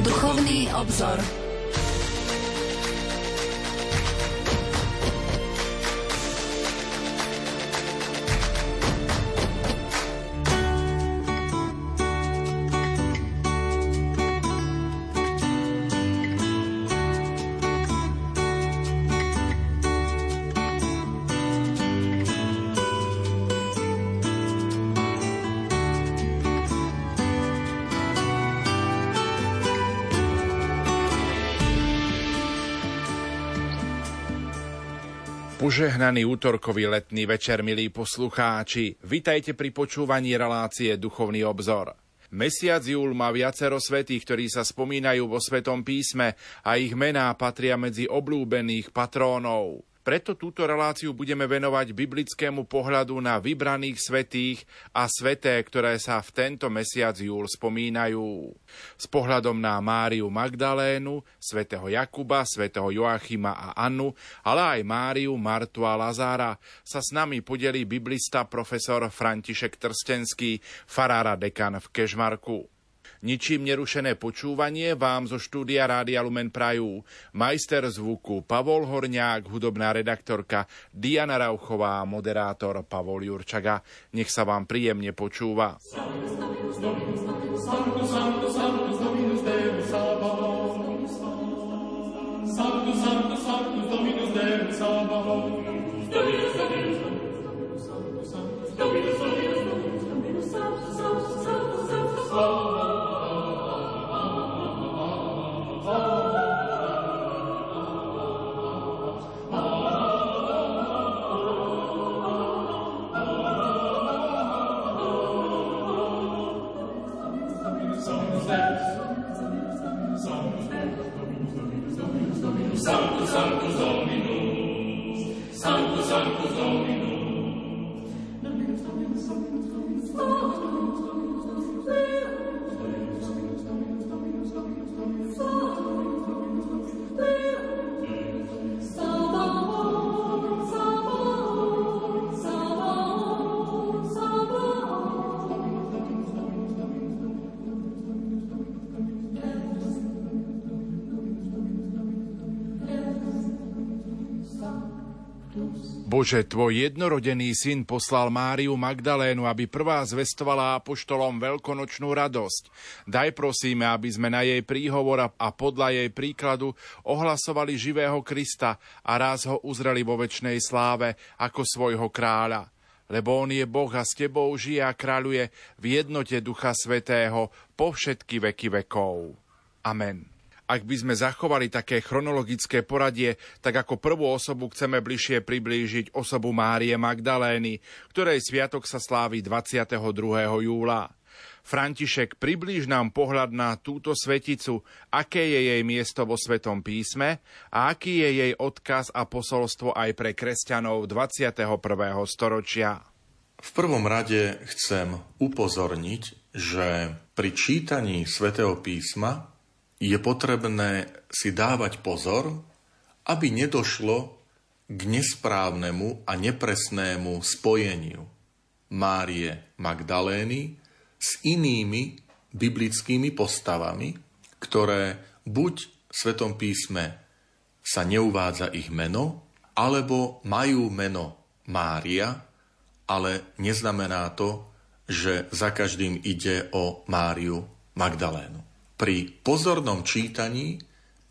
Duchovný obzor. Požehnaný útorkový letný večer, milí poslucháči. Vitajte pri počúvaní relácie Duchovný obzor. Mesiac júl má viacero svetých, ktorí sa spomínajú vo Svetom písme a ich mená patria medzi oblúbených patrónov. Preto túto reláciu budeme venovať biblickému pohľadu na vybraných svetých a sveté, ktoré sa v tento mesiac júl spomínajú. S pohľadom na Máriu Magdalénu, svätého Jakuba, svätého Joachima a Annu, ale aj Máriu, Martu a Lazára sa s nami podelí biblista profesor František Trstenský, farára dekan v Kežmarku. Ničím nerušené počúvanie vám zo štúdia Rádia Lumen Prajú. Majster zvuku Pavol Horňák, hudobná redaktorka Diana Rauchová, moderátor Pavol Jurčaga. Nech sa vám príjemne počúva. Sanctus, Bože, tvoj jednorodený syn poslal Máriu Magdalénu, aby prvá zvestovala apoštolom veľkonočnú radosť. Daj prosíme, aby sme na jej príhovor a podľa jej príkladu ohlasovali živého Krista a raz ho uzreli vo väčšnej sláve ako svojho kráľa. Lebo on je Boh a s tebou žije a kráľuje v jednote Ducha Svetého po všetky veky vekov. Amen. Ak by sme zachovali také chronologické poradie, tak ako prvú osobu chceme bližšie priblížiť osobu Márie Magdalény, ktorej sviatok sa slávi 22. júla. František, priblíž nám pohľad na túto sveticu, aké je jej miesto vo Svetom písme a aký je jej odkaz a posolstvo aj pre kresťanov 21. storočia. V prvom rade chcem upozorniť, že pri čítaní Svetého písma je potrebné si dávať pozor, aby nedošlo k nesprávnemu a nepresnému spojeniu Márie Magdalény s inými biblickými postavami, ktoré buď v Svetom písme sa neuvádza ich meno, alebo majú meno Mária, ale neznamená to, že za každým ide o Máriu Magdalénu. Pri pozornom čítaní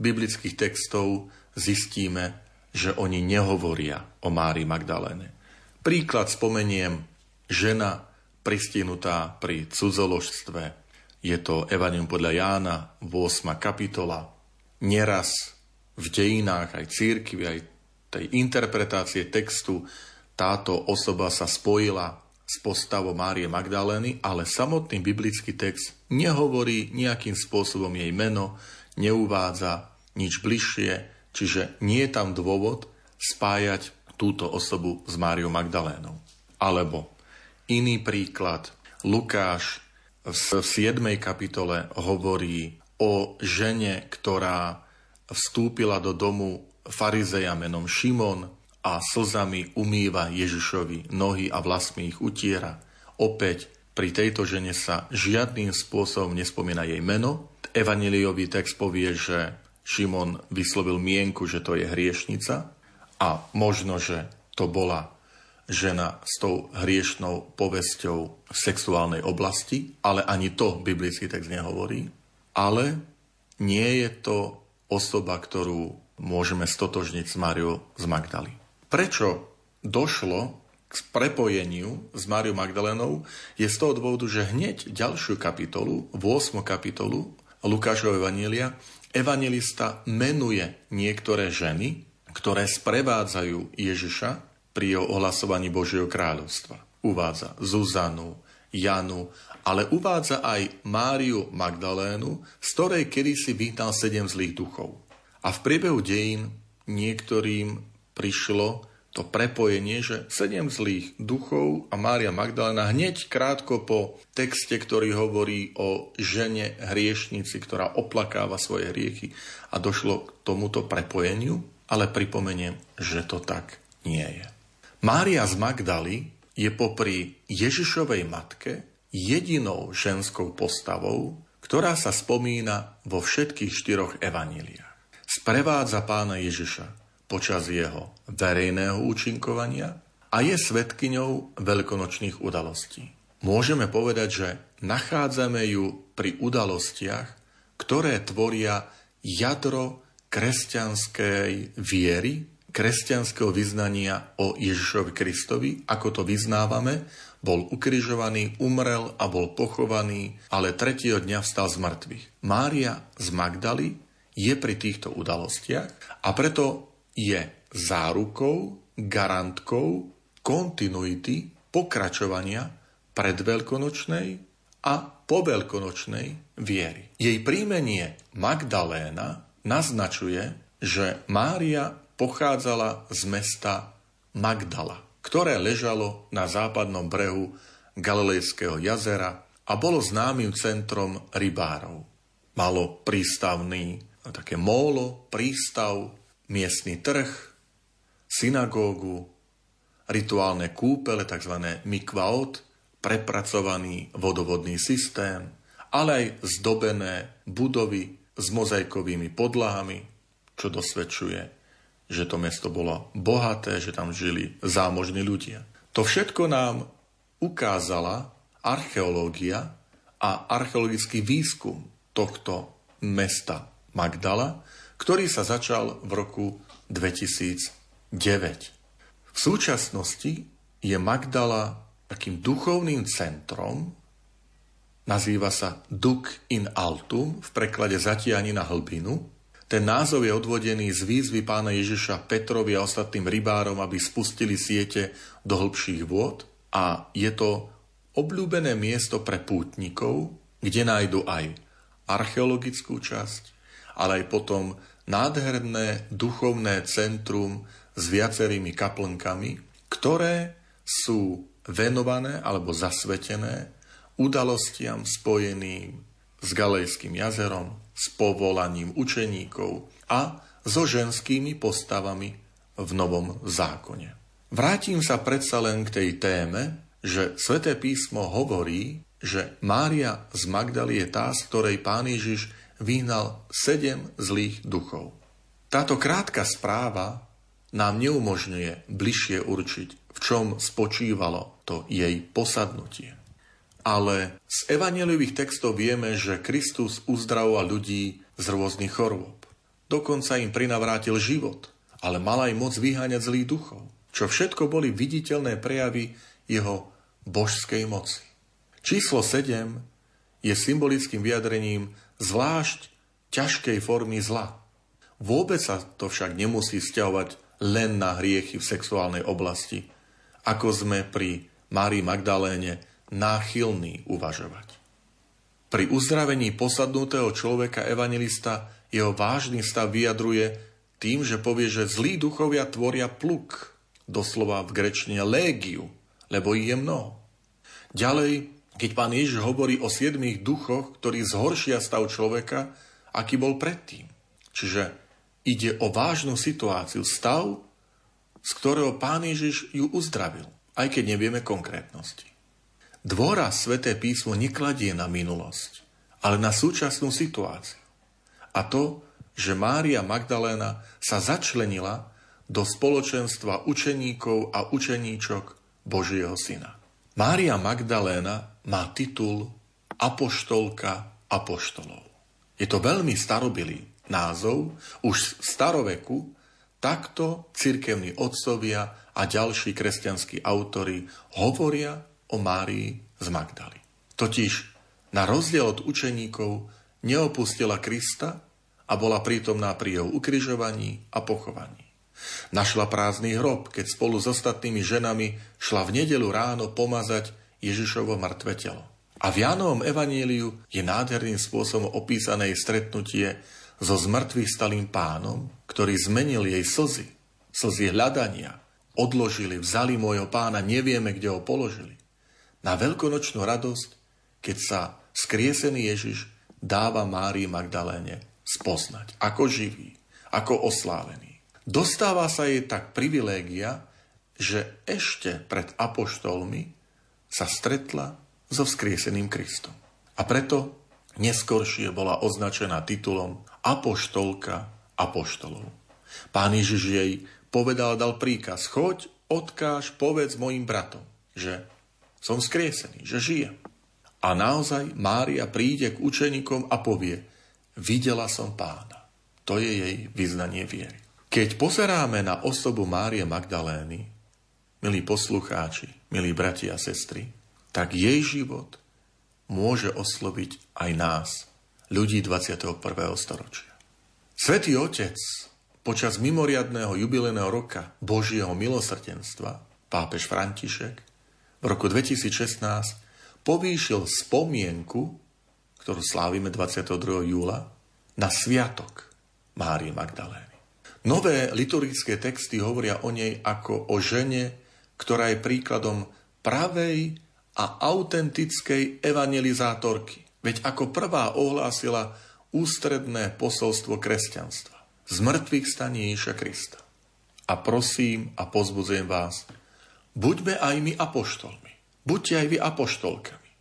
biblických textov zistíme, že oni nehovoria o Márii Magdaléne. Príklad spomeniem žena pristihnutá pri cudzoložstve. Je to Evanium podľa Jána, 8. kapitola. Neraz v dejinách aj církvy, aj tej interpretácie textu táto osoba sa spojila s postavou Márie Magdalény, ale samotný biblický text nehovorí nejakým spôsobom jej meno, neuvádza nič bližšie, čiže nie je tam dôvod spájať túto osobu s Máriou Magdalénou. Alebo iný príklad. Lukáš v 7. kapitole hovorí o žene, ktorá vstúpila do domu farizeja menom Šimon a slzami umýva Ježišovi nohy a vlastmi ich utiera. Opäť pri tejto žene sa žiadnym spôsobom nespomína jej meno. evaneliový text povie, že Šimon vyslovil mienku, že to je hriešnica a možno, že to bola žena s tou hriešnou povesťou v sexuálnej oblasti, ale ani to biblický text nehovorí. Ale nie je to osoba, ktorú môžeme stotožniť s Máriou z Magdaly. Prečo došlo k prepojeniu s Máriou Magdalénou je z toho dôvodu, že hneď ďalšiu kapitolu, 8. kapitolu Lukášovho Evanília, evangelista menuje niektoré ženy, ktoré sprevádzajú Ježiša pri jeho ohlasovaní Božieho kráľovstva. Uvádza Zuzanu, Janu, ale uvádza aj Máriu Magdalénu, z ktorej kedysi vyhnal sedem zlých duchov. A v priebehu dejín niektorým prišlo to prepojenie, že sedem zlých duchov a Mária Magdalena hneď krátko po texte, ktorý hovorí o žene hriešnici, ktorá oplakáva svoje hriechy a došlo k tomuto prepojeniu, ale pripomeniem, že to tak nie je. Mária z Magdaly je popri Ježišovej matke jedinou ženskou postavou, ktorá sa spomína vo všetkých štyroch evaníliách. Sprevádza pána Ježiša počas jeho verejného účinkovania a je svetkyňou veľkonočných udalostí. Môžeme povedať, že nachádzame ju pri udalostiach, ktoré tvoria jadro kresťanskej viery, kresťanského vyznania o Ježišovi Kristovi, ako to vyznávame, bol ukrižovaný, umrel a bol pochovaný, ale tretieho dňa vstal z mŕtvych. Mária z Magdaly je pri týchto udalostiach a preto je zárukou, garantkou kontinuity pokračovania predveľkonočnej a poveľkonočnej viery. Jej príjmenie Magdaléna naznačuje, že Mária pochádzala z mesta Magdala, ktoré ležalo na západnom brehu Galilejského jazera a bolo známym centrom rybárov. Malo prístavný také mólo, prístav, miestny trh, synagógu, rituálne kúpele, tzv. mikvaot, prepracovaný vodovodný systém, ale aj zdobené budovy s mozaikovými podlahami, čo dosvedčuje, že to mesto bolo bohaté, že tam žili zámožní ľudia. To všetko nám ukázala archeológia a archeologický výskum tohto mesta Magdala, ktorý sa začal v roku 2009. V súčasnosti je Magdala takým duchovným centrom, nazýva sa Duk in Altum, v preklade Zatiani na hlbinu. Ten názov je odvodený z výzvy pána Ježiša Petrovi a ostatným rybárom, aby spustili siete do hĺbších vôd a je to obľúbené miesto pre pútnikov, kde nájdu aj archeologickú časť, ale aj potom nádherné duchovné centrum s viacerými kaplnkami, ktoré sú venované alebo zasvetené udalostiam spojeným s Galejským jazerom, s povolaním učeníkov a so ženskými postavami v Novom zákone. Vrátim sa predsa len k tej téme, že sväté písmo hovorí, že Mária z Magdaly je tá, z ktorej pán Ježiš vyhnal sedem zlých duchov. Táto krátka správa nám neumožňuje bližšie určiť, v čom spočívalo to jej posadnutie. Ale z evaneliových textov vieme, že Kristus uzdravoval ľudí z rôznych chorôb. Dokonca im prinavrátil život, ale mal aj moc vyháňať zlých duchov, čo všetko boli viditeľné prejavy jeho božskej moci. Číslo 7 je symbolickým vyjadrením zvlášť ťažkej formy zla. Vôbec sa to však nemusí stiahovať len na hriechy v sexuálnej oblasti, ako sme pri Márii Magdaléne náchylní uvažovať. Pri uzdravení posadnutého človeka evangelista jeho vážny stav vyjadruje tým, že povie, že zlí duchovia tvoria pluk, doslova v grečne légiu, lebo ich je mnoho. Ďalej keď pán Ježiš hovorí o siedmých duchoch, ktorí zhoršia stav človeka, aký bol predtým. Čiže ide o vážnu situáciu, stav, z ktorého pán Ježiš ju uzdravil, aj keď nevieme konkrétnosti. Dvora Sveté písmo nekladie na minulosť, ale na súčasnú situáciu. A to, že Mária Magdaléna sa začlenila do spoločenstva učeníkov a učeníčok Božieho syna. Mária Magdaléna má titul apoštolka apoštolov. Je to veľmi starobilý názov, už v staroveku takto cirkevní otcovia a ďalší kresťanskí autory hovoria o Márii z Magdaly. Totiž na rozdiel od učeníkov neopustila Krista a bola prítomná pri jeho ukrižovaní a pochovaní. Našla prázdny hrob, keď spolu s ostatnými ženami šla v nedelu ráno pomazať Ježišovo mŕtve telo. A v Jánovom evaníliu je nádherným spôsobom opísané jej stretnutie so zmrtvých stalým pánom, ktorý zmenil jej slzy, slzy hľadania, odložili, vzali môjho pána, nevieme, kde ho položili. Na veľkonočnú radosť, keď sa skriesený Ježiš dáva Márii Magdaléne spoznať, ako živý, ako oslávený. Dostáva sa jej tak privilégia, že ešte pred apoštolmi sa stretla so vzkrieseným Kristom. A preto neskoršie bola označená titulom apoštolka apoštolov. Pán Ježiš jej povedal, dal príkaz, choď, odkáž, povedz mojim bratom, že som skriesený, že žijem. A naozaj Mária príde k učeníkom a povie, videla som pána. To je jej vyznanie viery. Keď pozeráme na osobu Márie Magdalény, milí poslucháči, milí bratia a sestry, tak jej život môže osloviť aj nás, ľudí 21. storočia. Svetý Otec počas mimoriadného jubilejného roka Božieho milosrdenstva, pápež František, v roku 2016 povýšil spomienku, ktorú slávime 22. júla, na sviatok Márie Magdalény. Nové liturgické texty hovoria o nej ako o žene, ktorá je príkladom pravej a autentickej evangelizátorky. Veď ako prvá ohlásila ústredné posolstvo kresťanstva. Z mŕtvych staní Ježiša Krista. A prosím a pozbudzujem vás, buďme aj my apoštolmi. Buďte aj vy apoštolkami.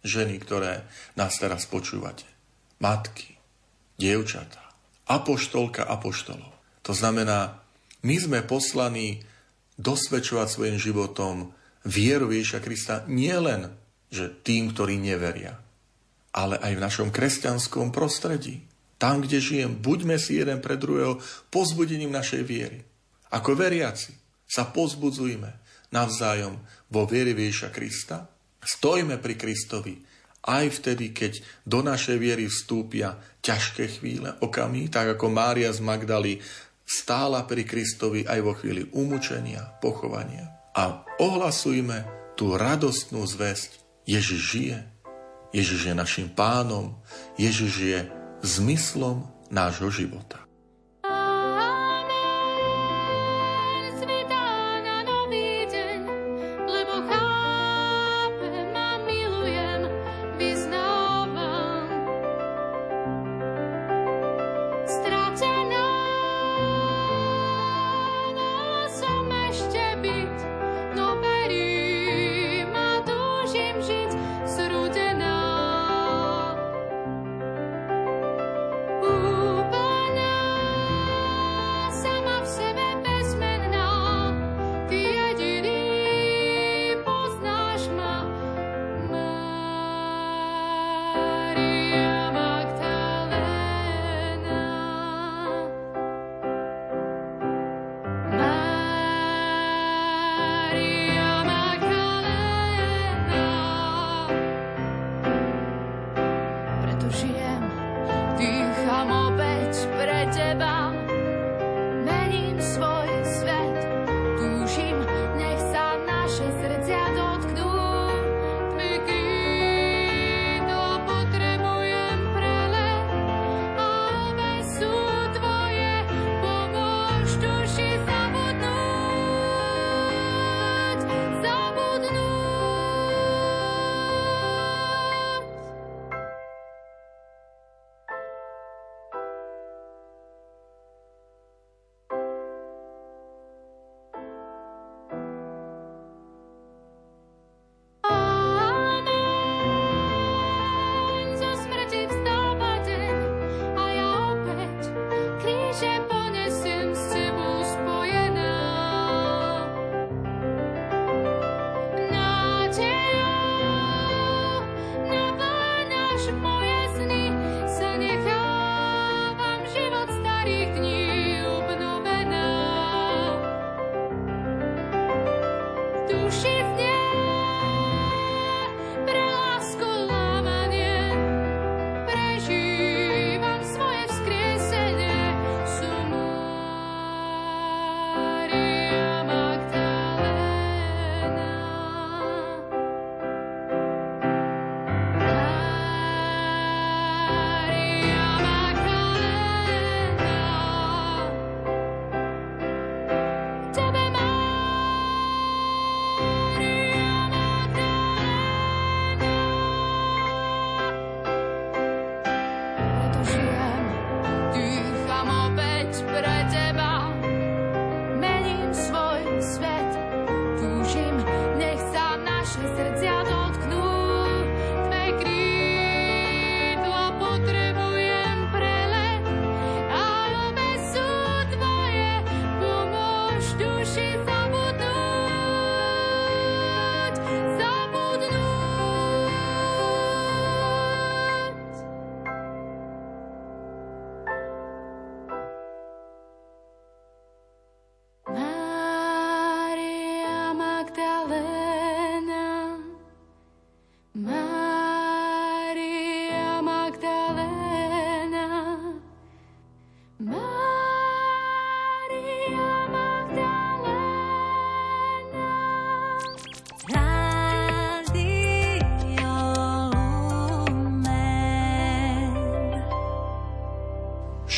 Ženy, ktoré nás teraz počúvate. Matky, dievčatá, apoštolka apoštolov. To znamená, my sme poslaní dosvedčovať svojim životom vieru Ježiša Krista nielen, že tým, ktorí neveria, ale aj v našom kresťanskom prostredí. Tam, kde žijem, buďme si jeden pre druhého pozbudením našej viery. Ako veriaci sa pozbudzujme navzájom vo viere Ježiša Krista, stojme pri Kristovi aj vtedy, keď do našej viery vstúpia ťažké chvíle, okamy, tak ako Mária z Magdaly stála pri Kristovi aj vo chvíli umúčenia, pochovania. A ohlasujme tú radostnú zväzť. Ježiš žije, Ježiš je našim pánom, Ježiš je zmyslom nášho života.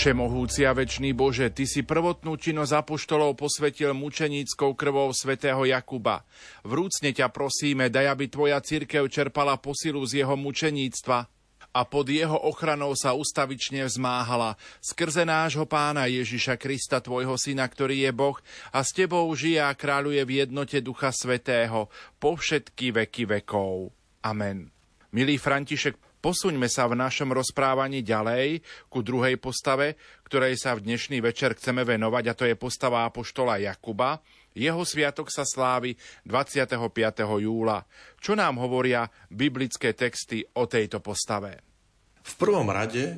Všemohúci a večný Bože, Ty si prvotnú činnosť apoštolov posvetil mučeníckou krvou svätého Jakuba. Vrúcne ťa prosíme, daj, aby Tvoja církev čerpala posilu z jeho mučeníctva a pod jeho ochranou sa ustavične vzmáhala skrze nášho pána Ježiša Krista, Tvojho syna, ktorý je Boh a s Tebou žije a kráľuje v jednote Ducha Svetého po všetky veky vekov. Amen. Milý František, Posuňme sa v našom rozprávaní ďalej ku druhej postave, ktorej sa v dnešný večer chceme venovať, a to je postava apoštola Jakuba. Jeho sviatok sa slávi 25. júla. Čo nám hovoria biblické texty o tejto postave? V prvom rade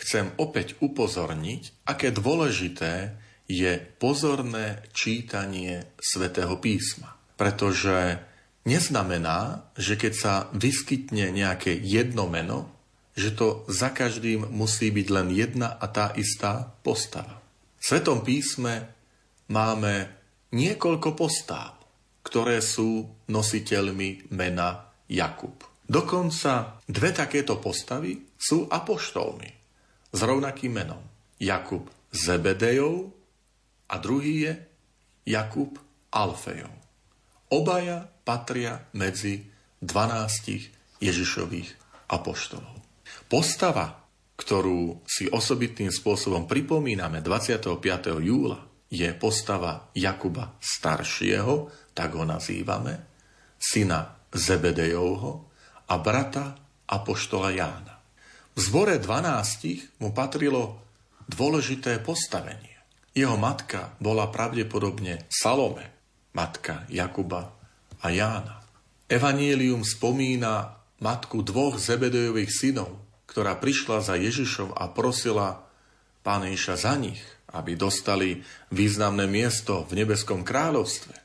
chcem opäť upozorniť, aké dôležité je pozorné čítanie svätého písma. Pretože neznamená, že keď sa vyskytne nejaké jedno meno, že to za každým musí byť len jedna a tá istá postava. V Svetom písme máme niekoľko postáv, ktoré sú nositeľmi mena Jakub. Dokonca dve takéto postavy sú apoštolmi s rovnakým menom. Jakub Zebedejov a druhý je Jakub Alfejov. Obaja patria medzi 12 Ježišových apoštolov. Postava, ktorú si osobitným spôsobom pripomíname 25. júla, je postava Jakuba staršieho, tak ho nazývame, syna Zebedejovho a brata apoštola Jána. V zbore 12 mu patrilo dôležité postavenie. Jeho matka bola pravdepodobne Salome, matka Jakuba a Jána. Evangelium spomína matku dvoch Zebedejových synov, ktorá prišla za Ježišom a prosila Pána za nich, aby dostali významné miesto v nebeskom kráľovstve.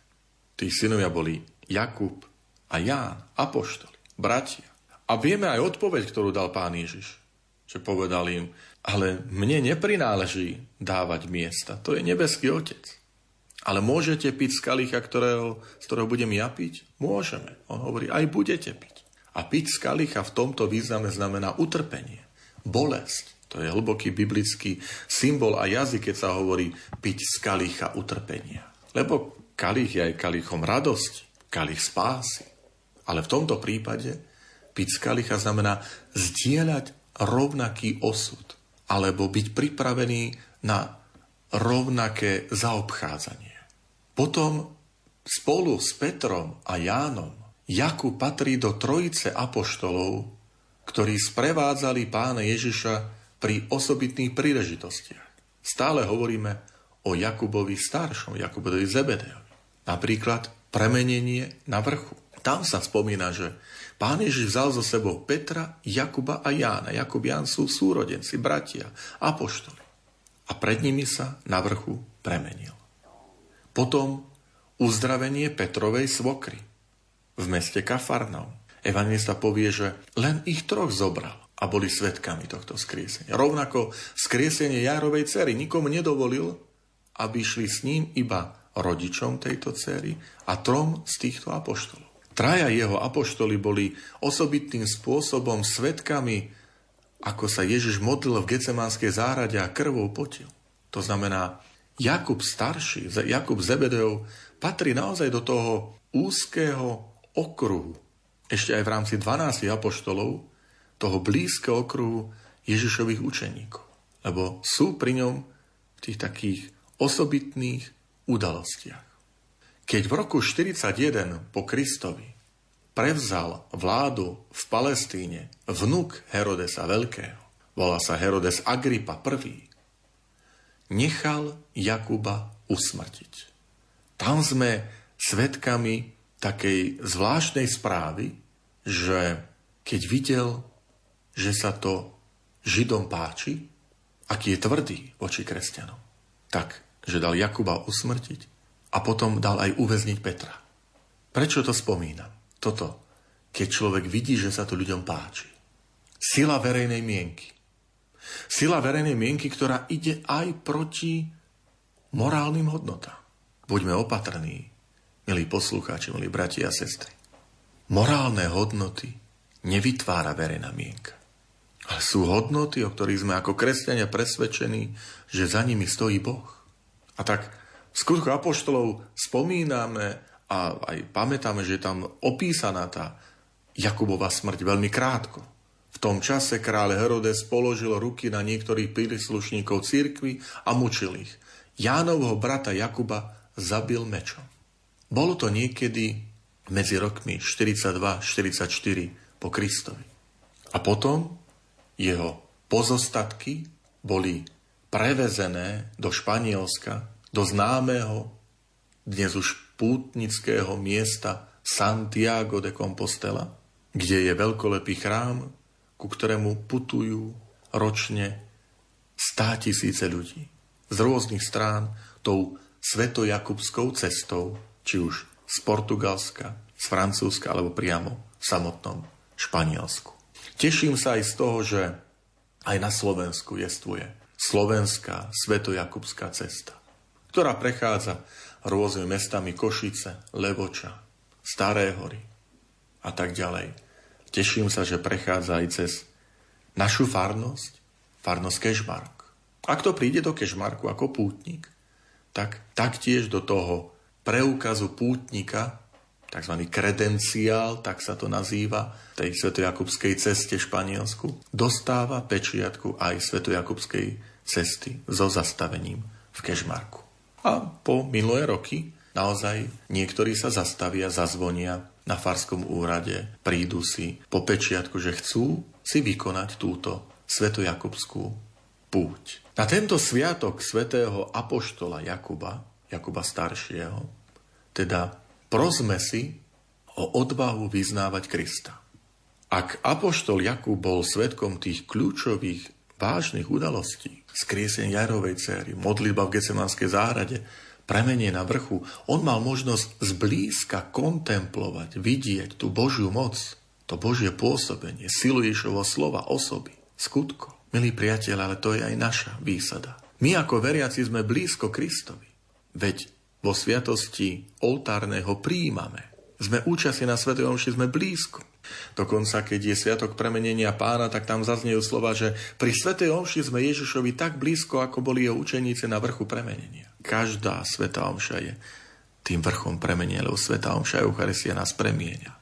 Tí synovia boli Jakub a Ján, apoštoli, bratia. A vieme aj odpoveď, ktorú dal pán Ježiš. Že povedal im, ale mne neprináleží dávať miesta. To je nebeský otec. Ale môžete piť z kalicha, ktorého, z ktorého budem ja piť? Môžeme. On hovorí, aj budete piť. A piť z kalicha v tomto význame znamená utrpenie, bolesť. To je hlboký biblický symbol a jazyk, keď sa hovorí piť z kalicha utrpenia. Lebo kalich je aj kalichom radosti, kalich spásy. Ale v tomto prípade piť z kalicha znamená zdieľať rovnaký osud alebo byť pripravený na rovnaké zaobchádzanie. Potom spolu s Petrom a Jánom Jakub patrí do trojice apoštolov, ktorí sprevádzali pána Ježiša pri osobitných príležitostiach. Stále hovoríme o Jakubovi staršom, Jakubovi Zebedejovi. Napríklad premenenie na vrchu. Tam sa spomína, že pán Ježiš vzal zo sebou Petra, Jakuba a Jána. Jakub Ján sú súrodenci, bratia, apoštoli. A pred nimi sa na vrchu premenil. Potom uzdravenie Petrovej svokry v meste Kafarnaum. Evangelista povie, že len ich troch zobral a boli svetkami tohto skriesenia. Rovnako skriesenie Járovej cery nikomu nedovolil, aby išli s ním iba rodičom tejto cery a trom z týchto apoštolov. Traja jeho apoštoli boli osobitným spôsobom svetkami, ako sa Ježiš modlil v Gecemánskej záhrade a krvou potil. To znamená, Jakub starší, Jakub Zebedejov, patrí naozaj do toho úzkého okruhu, ešte aj v rámci 12 apoštolov, toho blízkeho okruhu Ježišových učeníkov. Lebo sú pri ňom v tých takých osobitných udalostiach. Keď v roku 41 po Kristovi prevzal vládu v Palestíne vnuk Herodesa Veľkého, volá sa Herodes Agripa I, nechal Jakuba usmrtiť. Tam sme svetkami takej zvláštnej správy, že keď videl, že sa to Židom páči, aký je tvrdý voči kresťanom, tak, že dal Jakuba usmrtiť a potom dal aj uväzniť Petra. Prečo to spomínam? Toto, keď človek vidí, že sa to ľuďom páči. Sila verejnej mienky. Sila verejnej mienky, ktorá ide aj proti morálnym hodnotám. Buďme opatrní, milí poslucháči, milí bratia a sestry. Morálne hodnoty nevytvára verejná mienka. Ale sú hodnoty, o ktorých sme ako kresťania presvedčení, že za nimi stojí Boh. A tak v skutku apoštolov spomíname a aj pamätáme, že je tam opísaná tá Jakubova smrť veľmi krátko. V tom čase kráľ Herodes položil ruky na niektorých príslušníkov církvy a mučil ich. Jánovho brata Jakuba zabil mečom. Bolo to niekedy medzi rokmi 42-44 po Kristovi. A potom jeho pozostatky boli prevezené do Španielska, do známeho, dnes už pútnického miesta Santiago de Compostela, kde je veľkolepý chrám, ku ktorému putujú ročne stá tisíce ľudí z rôznych strán tou svetojakubskou cestou, či už z Portugalska, z Francúzska alebo priamo v samotnom Španielsku. Teším sa aj z toho, že aj na Slovensku jestvuje slovenská svetojakubská cesta, ktorá prechádza rôznymi mestami Košice, Levoča, Staré hory a tak ďalej. Teším sa, že prechádza aj cez našu farnosť, farnosť Kešmark. Ak to príde do Kešmarku ako pútnik, tak taktiež do toho preukazu pútnika, tzv. kredenciál, tak sa to nazýva, tej svetojakubskej ceste Španielsku, dostáva pečiatku aj svetojakubskej cesty so zastavením v Kešmarku. A po minulé roky naozaj niektorí sa zastavia, zazvonia na farskom úrade prídu si po pečiatku, že chcú si vykonať túto svetojakubskú púť. Na tento sviatok svätého apoštola Jakuba, Jakuba staršieho, teda prosme si o odvahu vyznávať Krista. Ak apoštol Jakub bol svetkom tých kľúčových vážnych udalostí, skriesenie Jarovej céry, modlitba v Gecemanskej záhrade, premenie na vrchu, on mal možnosť zblízka kontemplovať, vidieť tú Božiu moc, to Božie pôsobenie, silu Ježovo slova, osoby, skutko. Milí priatelia, ale to je aj naša výsada. My ako veriaci sme blízko Kristovi. Veď vo sviatosti oltárneho príjmame. Sme účasti na Svetej Omši, sme blízko. Dokonca, keď je Sviatok premenenia pána, tak tam zaznejú slova, že pri Svetej Omši sme Ježišovi tak blízko, ako boli jeho učeníci na vrchu premenenia. Každá Sveta Omša je tým vrchom premenia, lebo Sveta Omša Eucharistia nás premienia.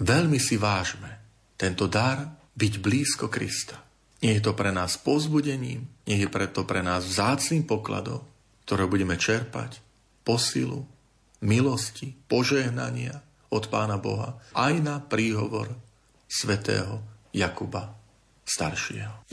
Veľmi si vážme tento dar byť blízko Krista. Nie je to pre nás pozbudením, nie je preto pre nás vzácným pokladom, ktoré budeme čerpať posilu, milosti, požehnania, od Pána Boha aj na príhovor svätého Jakuba staršieho.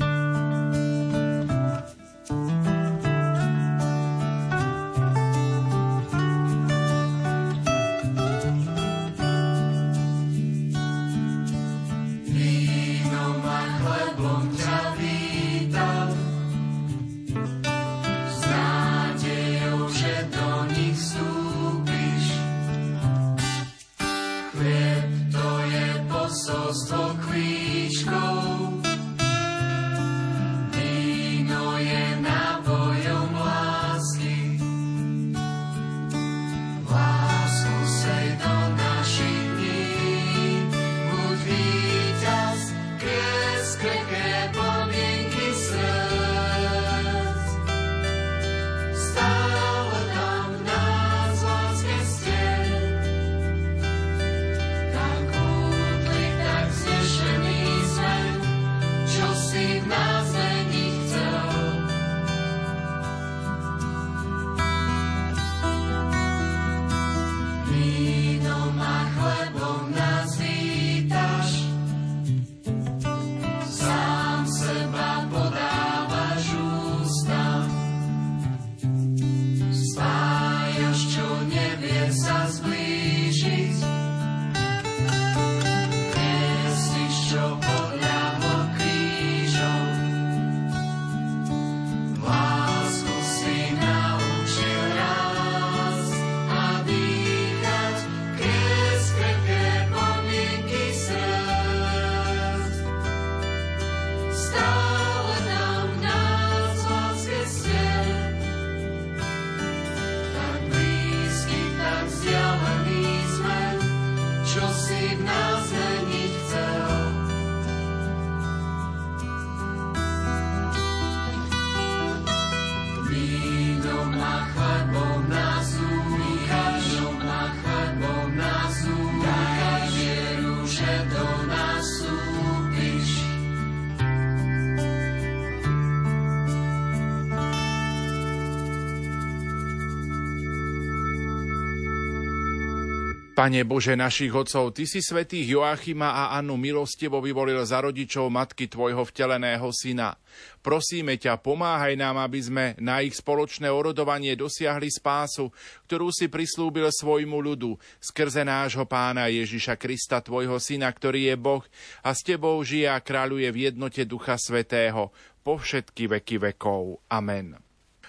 Pane Bože našich otcov, Ty si svetých Joachima a Annu milostivo vyvolil za rodičov matky Tvojho vteleného syna. Prosíme ťa, pomáhaj nám, aby sme na ich spoločné orodovanie dosiahli spásu, ktorú si prislúbil svojmu ľudu, skrze nášho pána Ježiša Krista, Tvojho syna, ktorý je Boh a s Tebou žije a kráľuje v jednote Ducha Svetého po všetky veky vekov. Amen.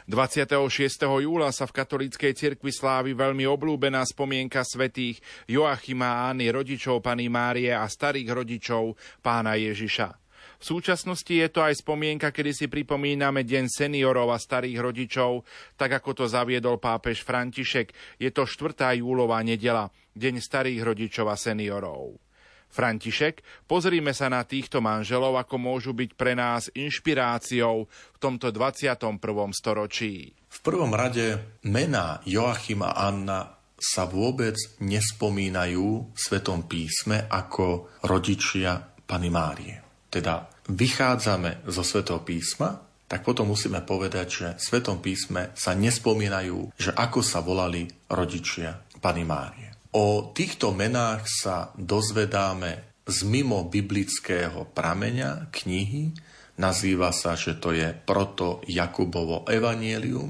26. júla sa v katolíckej cirkvi slávi veľmi oblúbená spomienka svetých Joachima a Anny, rodičov Pany Márie a starých rodičov pána Ježiša. V súčasnosti je to aj spomienka, kedy si pripomíname Deň seniorov a starých rodičov, tak ako to zaviedol pápež František. Je to 4. júlová nedela, Deň starých rodičov a seniorov. František, pozrime sa na týchto manželov, ako môžu byť pre nás inšpiráciou v tomto 21. storočí. V prvom rade mená Joachim a Anna sa vôbec nespomínajú v Svetom písme ako rodičia Pany Márie. Teda vychádzame zo Svetého písma, tak potom musíme povedať, že v Svetom písme sa nespomínajú, že ako sa volali rodičia Pany Márie. O týchto menách sa dozvedáme z mimo biblického prameňa knihy. Nazýva sa, že to je proto Jakubovo evanielium.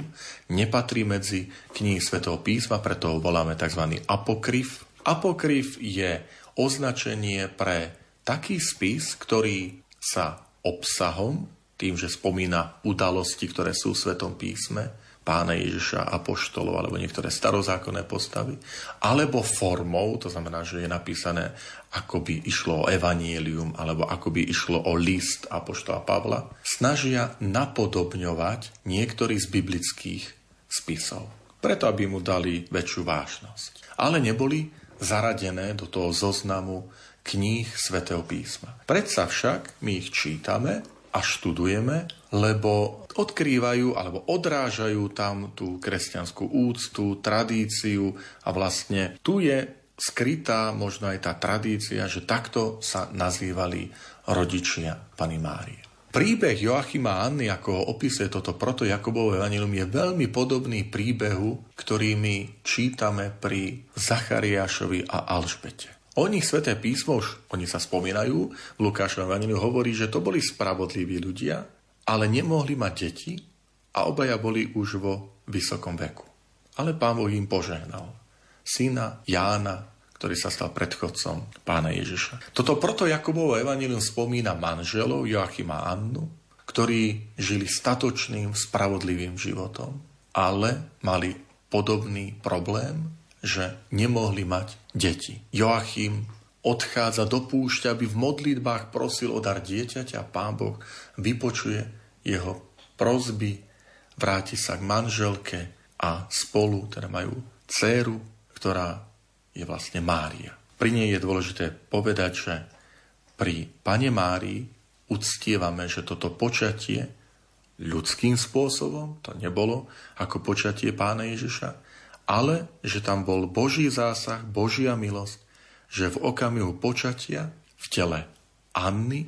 Nepatrí medzi knihy svätého písma, preto ho voláme tzv. apokryf. Apokryf je označenie pre taký spis, ktorý sa obsahom, tým, že spomína udalosti, ktoré sú v Svetom písme, pána Ježiša, apoštolov alebo niektoré starozákonné postavy, alebo formou, to znamená, že je napísané, ako by išlo o evanielium alebo ako by išlo o list apoštola Pavla, snažia napodobňovať niektorý z biblických spisov. Preto, aby mu dali väčšiu vážnosť. Ale neboli zaradené do toho zoznamu kníh svätého písma. Predsa však my ich čítame a študujeme, lebo odkrývajú alebo odrážajú tam tú kresťanskú úctu, tradíciu a vlastne tu je skrytá možno aj tá tradícia, že takto sa nazývali rodičia Pany Márie. Príbeh Joachima a Anny, ako ho opisuje toto proto Jakobové evanilium, je veľmi podobný príbehu, ktorý my čítame pri Zachariášovi a Alžbete. O nich Sveté písmo, už oni sa spomínajú, v Lukášovom hovorí, že to boli spravodliví ľudia, ale nemohli mať deti a obaja boli už vo vysokom veku. Ale pán Boh im požehnal. Syna Jána, ktorý sa stal predchodcom pána Ježiša. Toto proto Jakobovo evanílium spomína manželov Joachima a Annu, ktorí žili statočným, spravodlivým životom, ale mali podobný problém, že nemohli mať deti. Joachim odchádza do púšťa, aby v modlitbách prosil o dar dieťaťa a pán Boh vypočuje jeho prozby, vráti sa k manželke a spolu teda majú dceru, ktorá je vlastne Mária. Pri nej je dôležité povedať, že pri Pane Márii uctievame, že toto počatie ľudským spôsobom, to nebolo ako počatie pána Ježiša, ale že tam bol Boží zásah, Božia milosť, že v okamihu počatia v tele Anny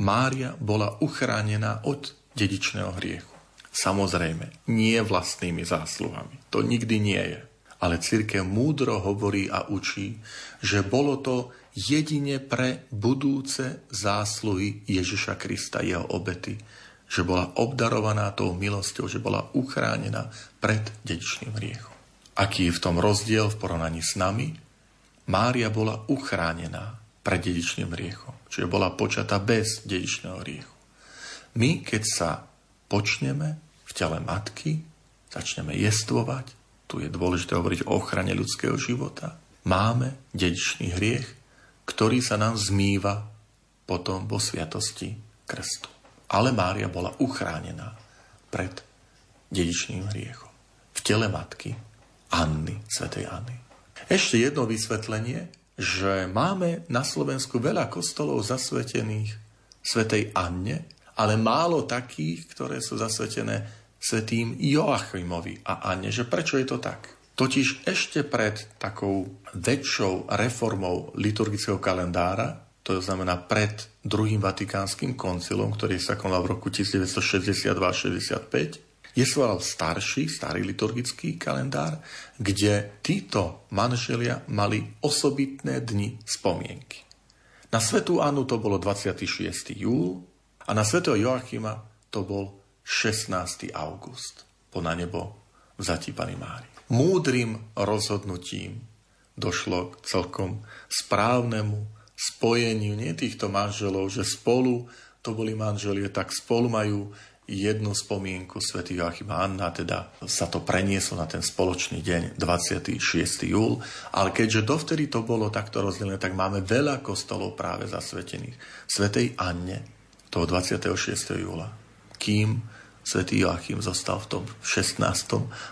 Mária bola uchránená od dedičného hriechu. Samozrejme, nie vlastnými zásluhami. To nikdy nie je. Ale církev múdro hovorí a učí, že bolo to jedine pre budúce zásluhy Ježiša Krista, jeho obety, že bola obdarovaná tou milosťou, že bola uchránená pred dedičným hriechom. Aký je v tom rozdiel v porovnaní s nami? Mária bola uchránená pred dedičným hriechom. Čiže bola počatá bez dedičného hriechu. My, keď sa počneme v tele matky, začneme jestvovať, tu je dôležité hovoriť o ochrane ľudského života, máme dedičný hriech, ktorý sa nám zmýva potom vo sviatosti krstu. Ale Mária bola uchránená pred dedičným hriechom. V tele matky Anny, svätej Anny. Ešte jedno vysvetlenie, že máme na Slovensku veľa kostolov zasvetených svätej Anne, ale málo takých, ktoré sú zasvetené svetým Joachimovi a Anne. Že prečo je to tak? Totiž ešte pred takou väčšou reformou liturgického kalendára, to znamená pred druhým vatikánskym koncilom, ktorý sa konal v roku 1962-65, Existoval starší, starý liturgický kalendár, kde títo manželia mali osobitné dni spomienky. Na svetú Anu to bolo 26. júl a na svetého Joachima to bol 16. august po na nebo vzatí Pany Mári. Múdrym rozhodnutím došlo k celkom správnemu spojeniu nie týchto manželov, že spolu to boli manželie, tak spolu majú jednu spomienku Sv. Joachim a Anna, teda sa to prenieslo na ten spoločný deň 26. júl, ale keďže dovtedy to bolo takto rozdelené, tak máme veľa kostolov práve zasvetených Svetej Anne toho 26. júla, kým svätý Joachim zostal v tom 16.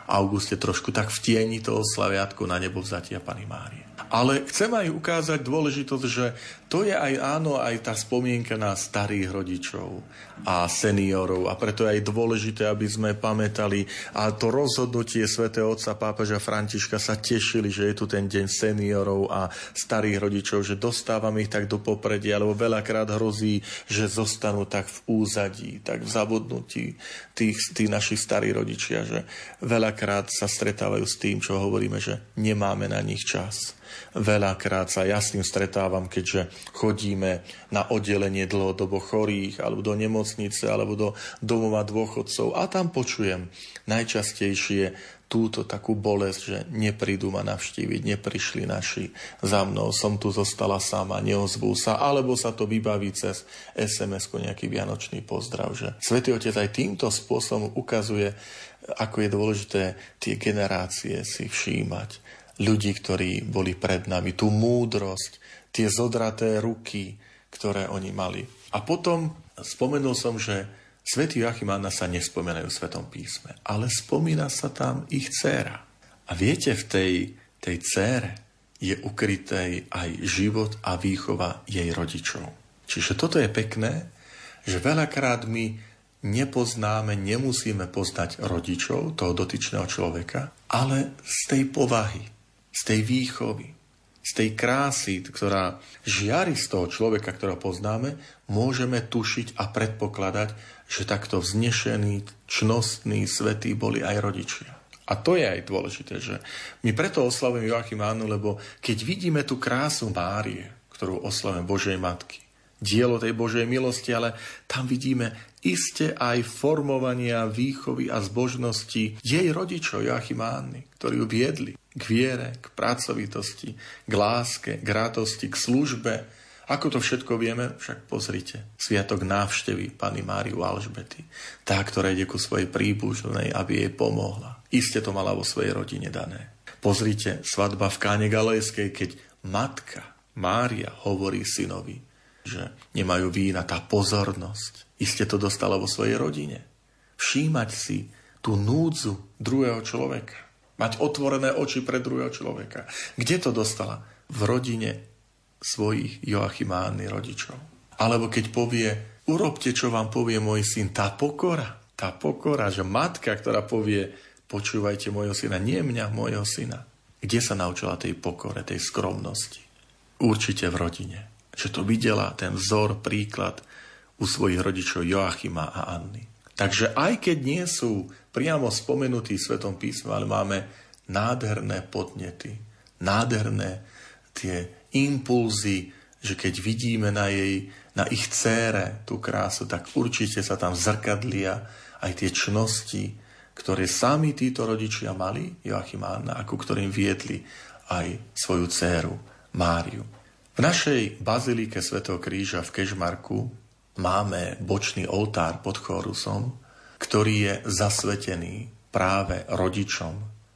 auguste trošku tak v tieni toho slaviatku na nebo vzatia Pany Márie. Ale chcem aj ukázať dôležitosť, že to je aj áno, aj tá spomienka na starých rodičov a seniorov. A preto je aj dôležité, aby sme pamätali. A to rozhodnutie svätého otca pápeža Františka sa tešili, že je tu ten deň seniorov a starých rodičov, že dostávame ich tak do popredia, alebo veľakrát hrozí, že zostanú tak v úzadí, tak v zabudnutí tých, tých našich starých rodičia, že veľakrát sa stretávajú s tým, čo hovoríme, že nemáme na nich čas Veľakrát sa ja s tým stretávam, keďže chodíme na oddelenie dlhodobo chorých, alebo do nemocnice, alebo do domova dôchodcov a tam počujem najčastejšie túto takú bolesť, že neprídu ma navštíviť, neprišli naši za mnou, som tu zostala sama, neozvú sa, alebo sa to vybaví cez sms nejaký vianočný pozdrav. Že Svetý Otec aj týmto spôsobom ukazuje, ako je dôležité tie generácie si všímať ľudí, ktorí boli pred nami, tú múdrosť, tie zodraté ruky, ktoré oni mali. A potom spomenul som, že svätý Joachim Anna sa nespomenajú v Svetom písme, ale spomína sa tam ich dcéra. A viete, v tej, tej dcére je ukrytý aj život a výchova jej rodičov. Čiže toto je pekné, že veľakrát my nepoznáme, nemusíme poznať rodičov toho dotyčného človeka, ale z tej povahy, z tej výchovy, z tej krásy, ktorá žiari z toho človeka, ktorého poznáme, môžeme tušiť a predpokladať, že takto vznešení, čnostní, svetí boli aj rodičia. A to je aj dôležité, že my preto oslavujeme Joachim Annu, lebo keď vidíme tú krásu Márie, ktorú oslavujeme Božej Matky, dielo tej Božej milosti, ale tam vidíme iste aj formovania, výchovy a zbožnosti jej rodičov Joachima Anny, ktorí ju viedli k viere, k pracovitosti, k láske, k rátosti, k službe. Ako to všetko vieme, však pozrite. Sviatok návštevy Pany Máriu Alžbety. Tá, ktorá ide ku svojej príbužnej, aby jej pomohla. Iste to mala vo svojej rodine dané. Pozrite, svadba v Káne Galejskej, keď matka Mária hovorí synovi, že nemajú vína, tá pozornosť. Iste to dostala vo svojej rodine. Všímať si tú núdzu druhého človeka. Mať otvorené oči pre druhého človeka. Kde to dostala? V rodine svojich Joachimány rodičov. Alebo keď povie, urobte, čo vám povie môj syn, tá pokora, tá pokora, že matka, ktorá povie, počúvajte môjho syna, nie mňa, môjho syna. Kde sa naučila tej pokore, tej skromnosti? Určite v rodine. Že to videla, ten vzor, príklad u svojich rodičov Joachima a Anny. Takže aj keď nie sú priamo spomenutí v Svetom písme, ale máme nádherné podnety, nádherné tie impulzy, že keď vidíme na, jej, na ich cére tú krásu, tak určite sa tam zrkadlia aj tie čnosti, ktoré sami títo rodičia mali, Joachim a Anna, ako ktorým viedli aj svoju dceru Máriu. V našej bazilike Svetého kríža v Kežmarku máme bočný oltár pod chorusom, ktorý je zasvetený práve rodičom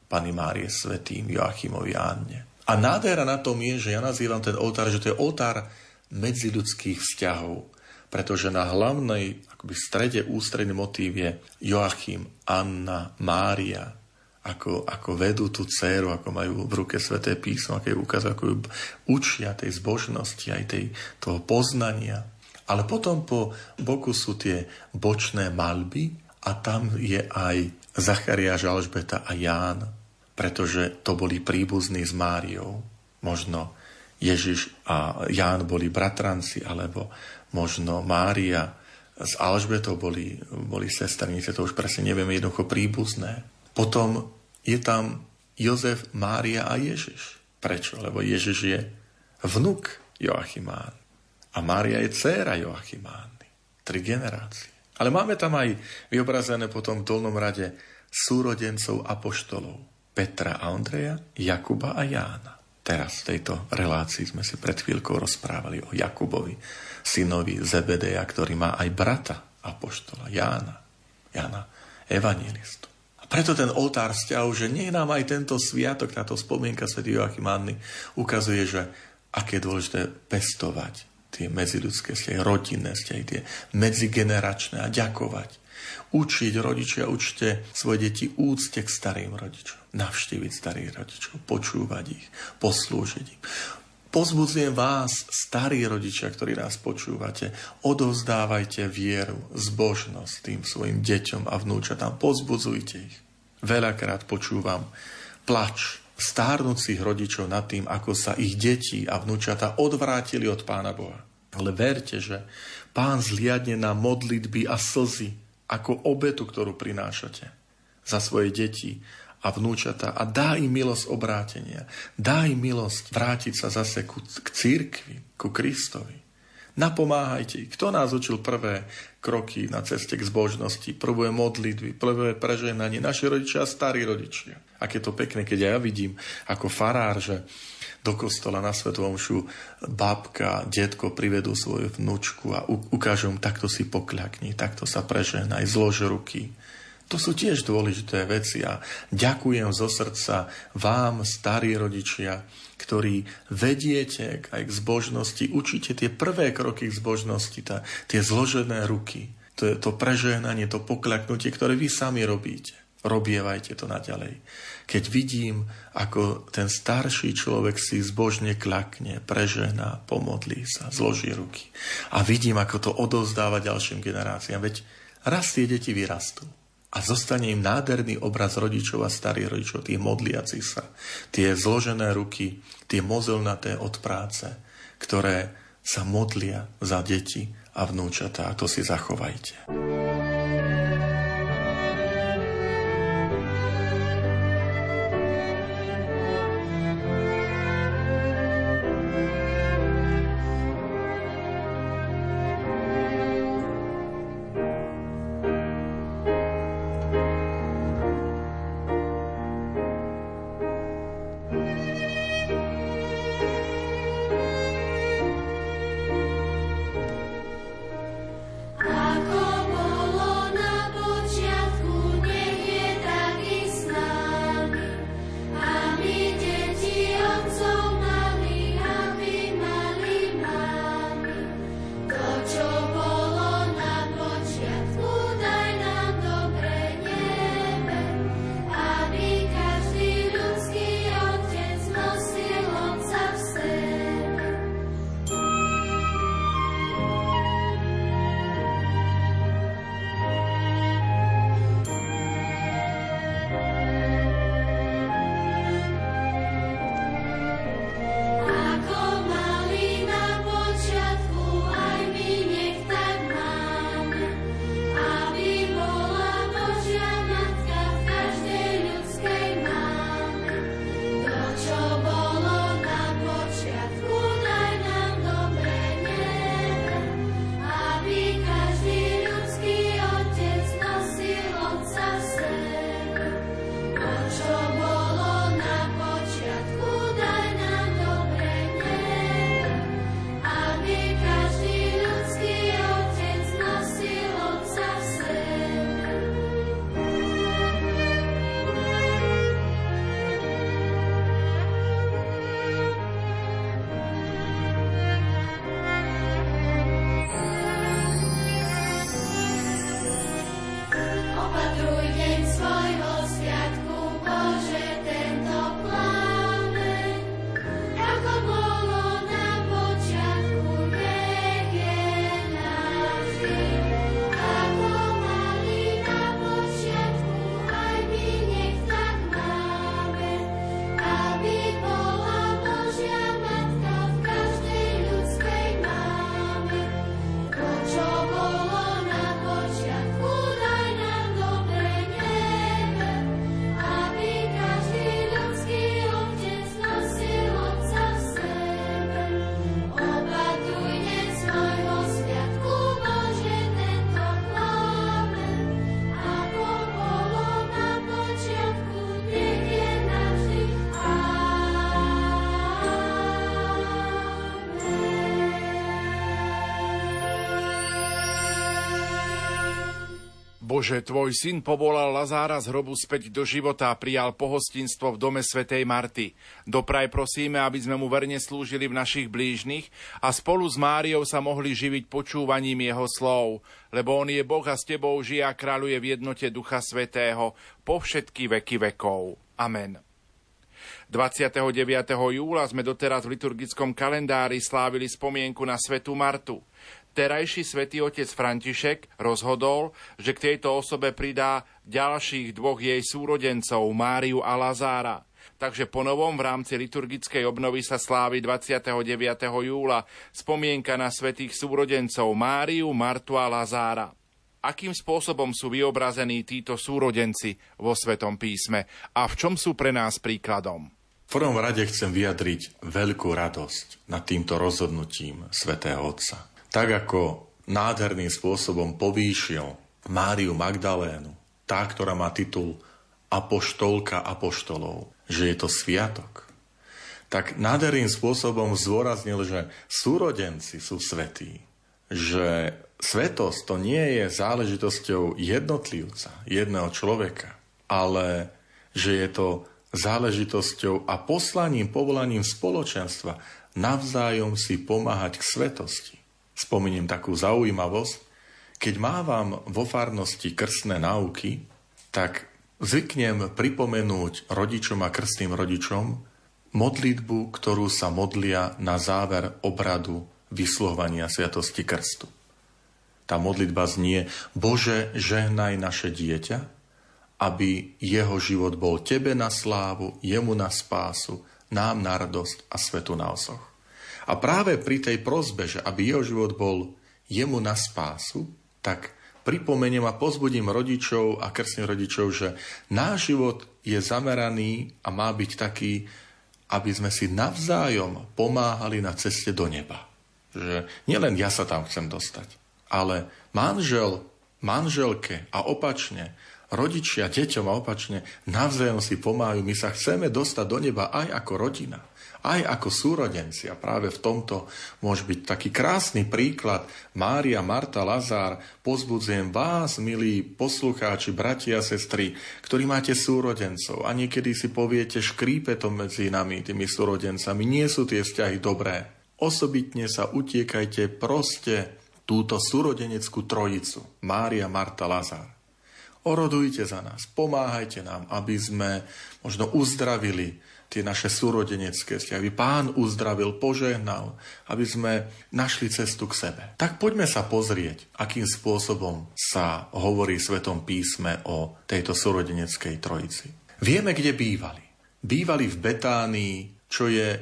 Pany Márie Svetým Joachimovi Anne. A nádhera na tom je, že ja nazývam ten oltár, že to je oltár medziludských vzťahov, pretože na hlavnej akoby strede ústredný motív je Joachim, Anna, Mária, ako, ako vedú tú dceru, ako majú v ruke sveté písmo, aké ukazujú, ako ju učia tej zbožnosti, aj tej, toho poznania, ale potom po boku sú tie bočné malby a tam je aj Zachariáš, Alžbeta a Ján, pretože to boli príbuzní s Máriou. Možno Ježiš a Ján boli bratranci, alebo možno Mária s Alžbetou boli, boli sestrnice, to už presne neviem, jednoducho príbuzné. Potom je tam Jozef, Mária a Ježiš. Prečo? Lebo Ježiš je vnuk Joachimán. A Mária je dcéra Joachimány. Tri generácie. Ale máme tam aj vyobrazené potom v dolnom rade súrodencov apoštolov. Petra a Ondreja, Jakuba a Jána. Teraz v tejto relácii sme si pred chvíľkou rozprávali o Jakubovi, synovi Zebedeja, ktorý má aj brata apoštola Jána, Jána evangelistu. A preto ten oltár vzťahu, že nie nám aj tento sviatok, táto spomienka Sv. Joachim Anny ukazuje, že aké je dôležité pestovať tie medziludské vzťahy, rodinné vzťahy, tie medzigeneračné a ďakovať. Učiť rodičia, učte svoje deti úcte k starým rodičom. Navštíviť starých rodičov, počúvať ich, poslúžiť im. Pozbudzujem vás, starí rodičia, ktorí nás počúvate, odovzdávajte vieru, zbožnosť tým svojim deťom a vnúčatám. Pozbudzujte ich. Veľakrát počúvam plač stárnúcich rodičov nad tým, ako sa ich deti a vnúčata odvrátili od Pána Boha. Ale verte, že Pán zliadne na modlitby a slzy ako obetu, ktorú prinášate za svoje deti a vnúčata a dá im milosť obrátenia. Dá im milosť vrátiť sa zase ku, k církvi, ku Kristovi. Napomáhajte. Kto nás učil prvé kroky na ceste k zbožnosti, prvé modlitby, prvé preženanie? Naši rodičia a starí rodičia. A je to pekné, keď ja vidím ako farár, že do kostola na Svetovom šu babka, detko privedú svoju vnúčku a ukážu takto si pokľakni, takto sa preženaj, zlož ruky. To sú tiež dôležité veci a ďakujem zo srdca vám, starí rodičia, ktorí vediete aj k zbožnosti, učíte tie prvé kroky k zbožnosti, tá, tie zložené ruky, to, to prežehnanie, to pokľaknutie, ktoré vy sami robíte. Robievajte to naďalej. Keď vidím, ako ten starší človek si zbožne klakne, prežehná, pomodlí sa, zloží ruky. A vidím, ako to odovzdáva ďalším generáciám. Veď raz tie deti vyrastú a zostane im nádherný obraz rodičov a starých rodičov, tie modliaci sa, tie zložené ruky, tie mozelnaté od práce, ktoré sa modlia za deti a vnúčatá. A to si zachovajte. Bože, tvoj syn povolal Lazára z hrobu späť do života a prijal pohostinstvo v dome svätej Marty. Dopraj prosíme, aby sme mu verne slúžili v našich blížnych a spolu s Máriou sa mohli živiť počúvaním jeho slov, lebo on je Boh a s tebou žije a kráľuje v jednote Ducha Svetého po všetky veky vekov. Amen. 29. júla sme doteraz v liturgickom kalendári slávili spomienku na svetu Martu terajší svätý otec František rozhodol, že k tejto osobe pridá ďalších dvoch jej súrodencov, Máriu a Lazára. Takže ponovom v rámci liturgickej obnovy sa slávi 29. júla spomienka na svetých súrodencov Máriu, Martu a Lazára. Akým spôsobom sú vyobrazení títo súrodenci vo Svetom písme a v čom sú pre nás príkladom? V prvom rade chcem vyjadriť veľkú radosť nad týmto rozhodnutím svätého Otca tak ako nádherným spôsobom povýšil Máriu Magdalénu, tá, ktorá má titul apoštolka apoštolov, že je to sviatok, tak nádherným spôsobom zdôraznil, že súrodenci sú svetí, že svetosť to nie je záležitosťou jednotlivca, jedného človeka, ale že je to záležitosťou a poslaním, povolaním spoločenstva navzájom si pomáhať k svetosti. Spomeniem takú zaujímavosť. Keď mávam vo farnosti krstné náuky, tak zvyknem pripomenúť rodičom a krstným rodičom modlitbu, ktorú sa modlia na záver obradu vyslovania Sviatosti Krstu. Tá modlitba znie Bože, žehnaj naše dieťa, aby jeho život bol Tebe na slávu, jemu na spásu, nám na radosť a svetu na osoch. A práve pri tej prozbe, že aby jeho život bol jemu na spásu, tak pripomeniem a pozbudím rodičov a krstných rodičov, že náš život je zameraný a má byť taký, aby sme si navzájom pomáhali na ceste do neba. Že nielen ja sa tam chcem dostať, ale manžel, manželke a opačne, rodičia deťom a opačne navzájom si pomáhajú. My sa chceme dostať do neba aj ako rodina aj ako súrodenci. A práve v tomto môže byť taký krásny príklad Mária, Marta, Lazár. Pozbudzujem vás, milí poslucháči, bratia a sestry, ktorí máte súrodencov a niekedy si poviete, škrípe to medzi nami, tými súrodencami. Nie sú tie vzťahy dobré. Osobitne sa utiekajte proste túto súrodeneckú trojicu. Mária, Marta, Lazár. Orodujte za nás, pomáhajte nám, aby sme možno uzdravili tie naše súrodenecké vzťahy, aby pán uzdravil, požehnal, aby sme našli cestu k sebe. Tak poďme sa pozrieť, akým spôsobom sa hovorí v Svetom písme o tejto súrodeneckej trojici. Vieme, kde bývali. Bývali v Betánii, čo je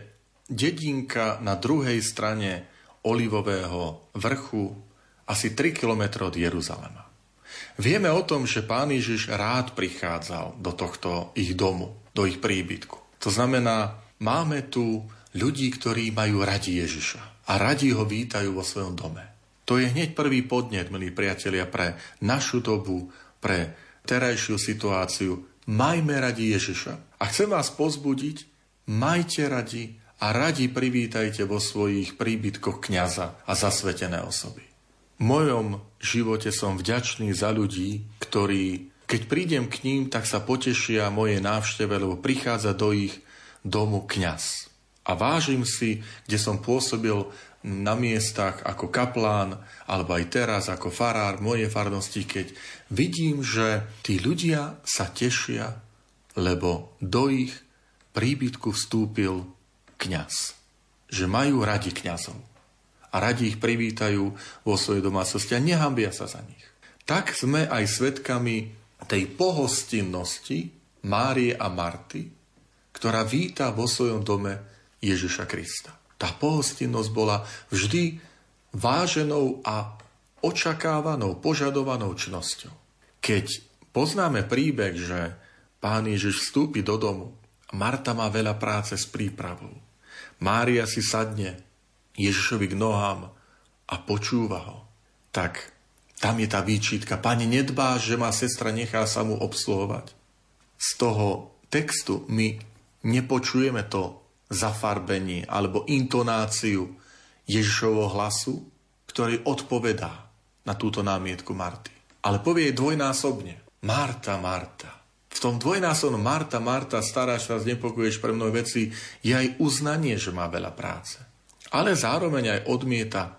dedinka na druhej strane Olivového vrchu, asi 3 km od Jeruzalema. Vieme o tom, že pán Ježiš rád prichádzal do tohto ich domu, do ich príbytku. To znamená, máme tu ľudí, ktorí majú radi Ježiša a radi ho vítajú vo svojom dome. To je hneď prvý podnet, milí priatelia, pre našu dobu, pre terajšiu situáciu. Majme radi Ježiša. A chcem vás pozbudiť, majte radi a radi privítajte vo svojich príbytkoch kňaza a zasvetené osoby. V mojom živote som vďačný za ľudí, ktorí keď prídem k ním, tak sa potešia moje návšteve, lebo prichádza do ich domu kňaz. A vážim si, kde som pôsobil na miestach ako kaplán, alebo aj teraz ako farár mojej farnosti, keď vidím, že tí ľudia sa tešia, lebo do ich príbytku vstúpil kňaz. Že majú radi kňazov. A radi ich privítajú vo svojej domácnosti a nehambia sa za nich. Tak sme aj svetkami tej pohostinnosti Márie a Marty, ktorá víta vo svojom dome Ježiša Krista. Tá pohostinnosť bola vždy váženou a očakávanou, požadovanou čnosťou. Keď poznáme príbeh, že pán Ježiš vstúpi do domu, Marta má veľa práce s prípravou. Mária si sadne Ježišovi k nohám a počúva ho. Tak tam je tá výčitka. Pane, nedbáš, že ma sestra nechá sa mu obsluhovať. Z toho textu my nepočujeme to zafarbenie alebo intonáciu Ježišovho hlasu, ktorý odpovedá na túto námietku Marty. Ale povie jej dvojnásobne. Marta, Marta. V tom dvojnásobnom Marta, Marta, staráš sa, znepokoješ pre mnoho veci, je aj uznanie, že má veľa práce. Ale zároveň aj odmieta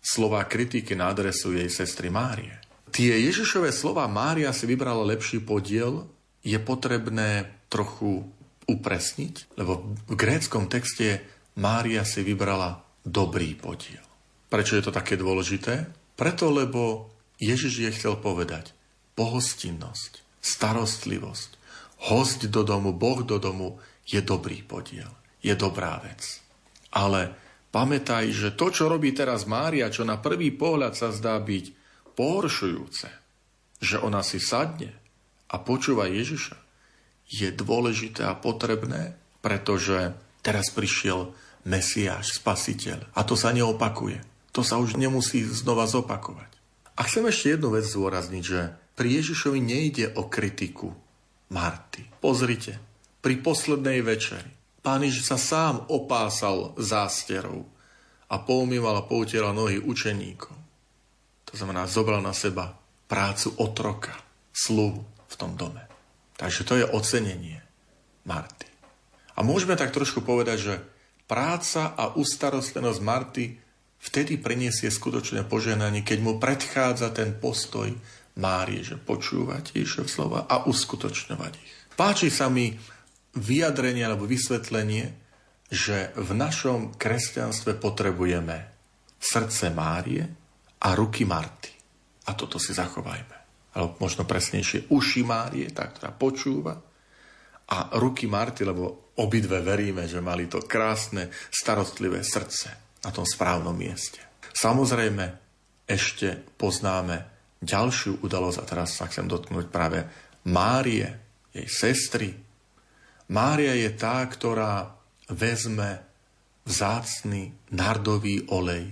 slova kritiky na adresu jej sestry Márie. Tie Ježišové slova Mária si vybrala lepší podiel, je potrebné trochu upresniť, lebo v gréckom texte Mária si vybrala dobrý podiel. Prečo je to také dôležité? Preto, lebo Ježiš je chcel povedať pohostinnosť, starostlivosť, host do domu, Boh do domu je dobrý podiel, je dobrá vec. Ale pamätaj, že to, čo robí teraz Mária, čo na prvý pohľad sa zdá byť pohoršujúce, že ona si sadne a počúva Ježiša, je dôležité a potrebné, pretože teraz prišiel Mesiáš, Spasiteľ. A to sa neopakuje. To sa už nemusí znova zopakovať. A chcem ešte jednu vec zdôrazniť, že pri Ježišovi nejde o kritiku Marty. Pozrite, pri poslednej večeri pán Ježiš sa sám opásal zásterou a poumýval a poutieral nohy učeníkov. To znamená, zobral na seba prácu otroka, sluhu v tom dome. Takže to je ocenenie Marty. A môžeme tak trošku povedať, že práca a ustarostlenosť Marty vtedy priniesie skutočné poženanie, keď mu predchádza ten postoj Márie, že počúvať Ježišov slova a uskutočňovať ich. Páči sa mi vyjadrenie alebo vysvetlenie, že v našom kresťanstve potrebujeme srdce Márie a ruky Marty. A toto si zachovajme. Alebo možno presnejšie uši Márie, tá, ktorá počúva, a ruky Marty, lebo obidve veríme, že mali to krásne, starostlivé srdce na tom správnom mieste. Samozrejme, ešte poznáme ďalšiu udalosť, a teraz sa chcem dotknúť práve Márie, jej sestry. Mária je tá, ktorá vezme vzácný nardový olej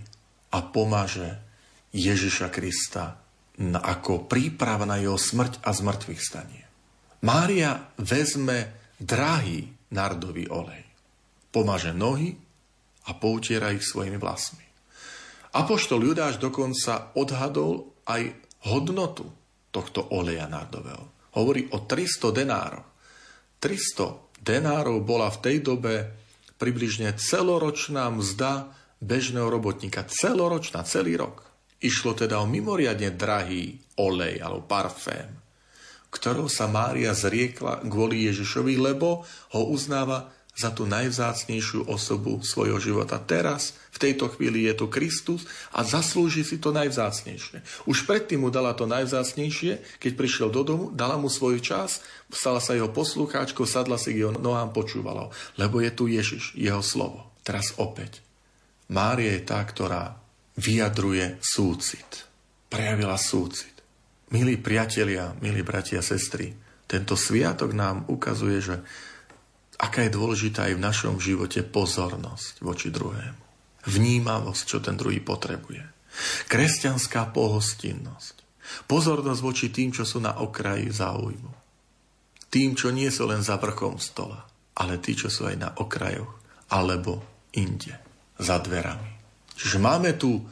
a pomaže Ježiša Krista ako príprava na jeho smrť a zmrtvých stanie. Mária vezme drahý nardový olej, pomaže nohy a poutiera ich svojimi vlasmi. Apoštol Judáš dokonca odhadol aj hodnotu tohto oleja nardového. Hovorí o 300 denároch. 300 denárov bola v tej dobe približne celoročná mzda bežného robotníka. Celoročná, celý rok. Išlo teda o mimoriadne drahý olej alebo parfém, ktorou sa Mária zriekla kvôli Ježišovi, lebo ho uznáva za tú najvzácnejšiu osobu svojho života. Teraz, v tejto chvíli je tu Kristus a zaslúži si to najvzácnejšie. Už predtým mu dala to najvzácnejšie, keď prišiel do domu, dala mu svoj čas, stala sa jeho poslucháčkou, sadla si k jeho nohám, počúvala lebo je tu Ježiš, jeho slovo. Teraz opäť. Mária je tá, ktorá vyjadruje súcit. Prejavila súcit. Milí priatelia, milí bratia a sestry, tento sviatok nám ukazuje, že aká je dôležitá aj v našom živote pozornosť voči druhému. Vnímavosť, čo ten druhý potrebuje. Kresťanská pohostinnosť. Pozornosť voči tým, čo sú na okraji záujmu. Tým, čo nie sú len za vrchom stola, ale tí, čo sú aj na okrajoch, alebo inde, za dverami. Čiže máme tu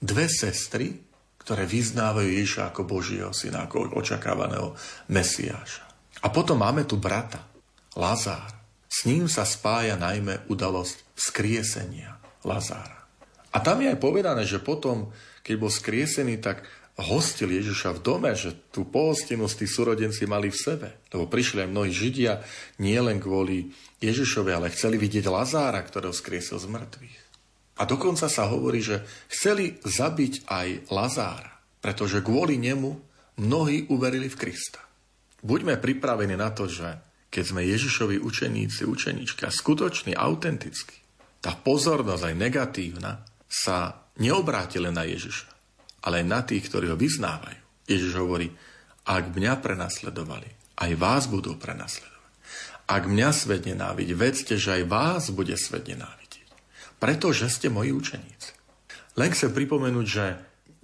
dve sestry, ktoré vyznávajú Ježiša ako Božieho syna, ako očakávaného Mesiáša. A potom máme tu brata, Lazár. S ním sa spája najmä udalosť vzkriesenia Lazára. A tam je aj povedané, že potom, keď bol skriesený, tak hostil Ježiša v dome, že tú pohostinnosť tí súrodenci mali v sebe. Lebo prišli aj mnohí Židia nie len kvôli Ježišovi, ale chceli vidieť Lazára, ktorého skriesil z mŕtvych. A dokonca sa hovorí, že chceli zabiť aj Lazára, pretože kvôli nemu mnohí uverili v Krista. Buďme pripravení na to, že keď sme Ježišovi učeníci, učenička, skutočný, autentický, tá pozornosť aj negatívna sa neobráti len na Ježiša, ale aj na tých, ktorí ho vyznávajú. Ježiš hovorí, ak mňa prenasledovali, aj vás budú prenasledovať. Ak mňa svet nenávidí, vedzte, že aj vás bude svet nenávidieť. Pretože ste moji učeníci. Len chcem pripomenúť, že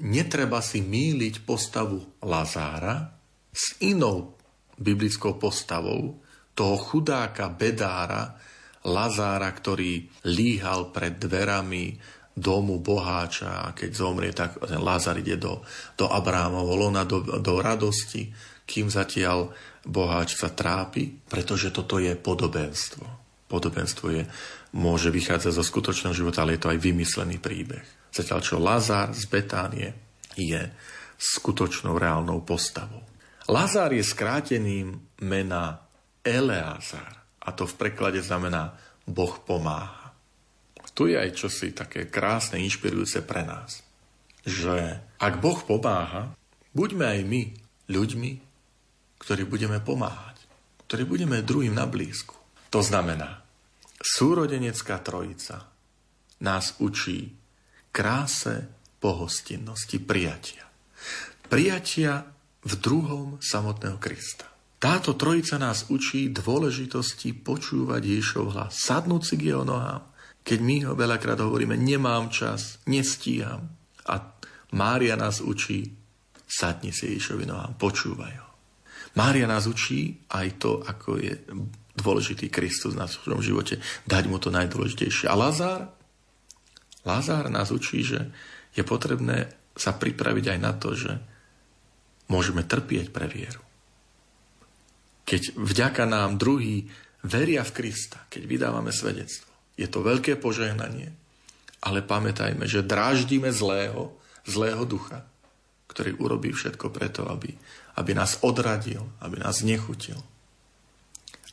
netreba si míliť postavu Lazára s inou biblickou postavou, toho chudáka, bedára, Lazára, ktorý líhal pred dverami domu boháča a keď zomrie, tak ten Lázar ide do, do Abrámovho lona, do, do radosti, kým zatiaľ boháč sa trápi, pretože toto je podobenstvo. Podobenstvo je, môže vychádzať zo skutočného života, ale je to aj vymyslený príbeh. Zatiaľ čo Lazár z Betánie je skutočnou reálnou postavou. Lazár je skráteným mena Eleazar a to v preklade znamená Boh pomáha. Tu je aj čosi také krásne, inšpirujúce pre nás. Že ak Boh pomáha, buďme aj my ľuďmi, ktorí budeme pomáhať, ktorí budeme druhým na blízku. To znamená, súrodenecká trojica nás učí kráse pohostinnosti, prijatia. Prijatia v druhom samotného Krista. Táto trojica nás učí dôležitosti počúvať Ježišov hlas, sadnúť si k jeho nohám, keď my ho veľakrát hovoríme, nemám čas, nestíham. A Mária nás učí, sadni si Ježišovi nohám, počúvaj ho. Mária nás učí aj to, ako je dôležitý Kristus v našom živote, dať mu to najdôležitejšie. A Lazár? Lazár nás učí, že je potrebné sa pripraviť aj na to, že môžeme trpieť pre vieru. Keď vďaka nám druhý veria v Krista, keď vydávame svedectvo, je to veľké požehnanie, ale pamätajme, že dráždime zlého, zlého ducha, ktorý urobí všetko preto, aby, aby nás odradil, aby nás nechutil.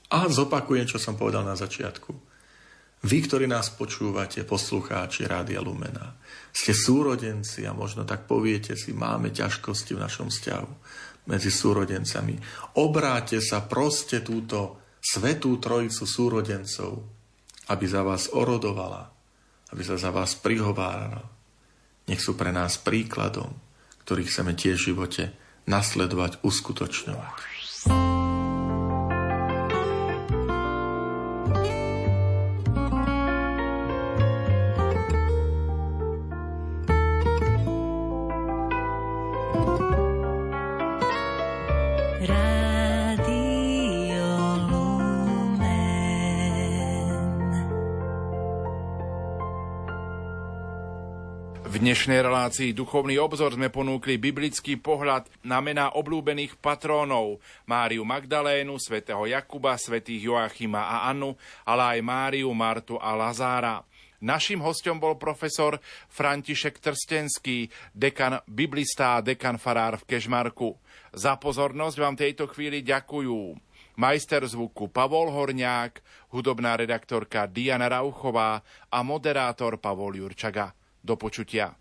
A zopakujem, čo som povedal na začiatku. Vy, ktorí nás počúvate, poslucháči Rádia Lumena, ste súrodenci a možno tak poviete si, máme ťažkosti v našom vzťahu medzi súrodencami. Obráte sa, proste túto svetú trojicu súrodencov, aby za vás orodovala, aby sa za vás prihovárala. Nech sú pre nás príkladom, ktorých chceme tiež v živote nasledovať, uskutočňovať. Dnešnej relácii Duchovný obzor sme ponúkli biblický pohľad na mená obľúbených patrónov Máriu Magdalénu, svätého Jakuba, svätých Joachima a Annu, ale aj Máriu, Martu a Lazára. Naším hostom bol profesor František Trstenský, dekan biblista a dekan farár v Kežmarku. Za pozornosť vám tejto chvíli ďakujú majster zvuku Pavol Horniák, hudobná redaktorka Diana Rauchová a moderátor Pavol Jurčaga. Do počutia.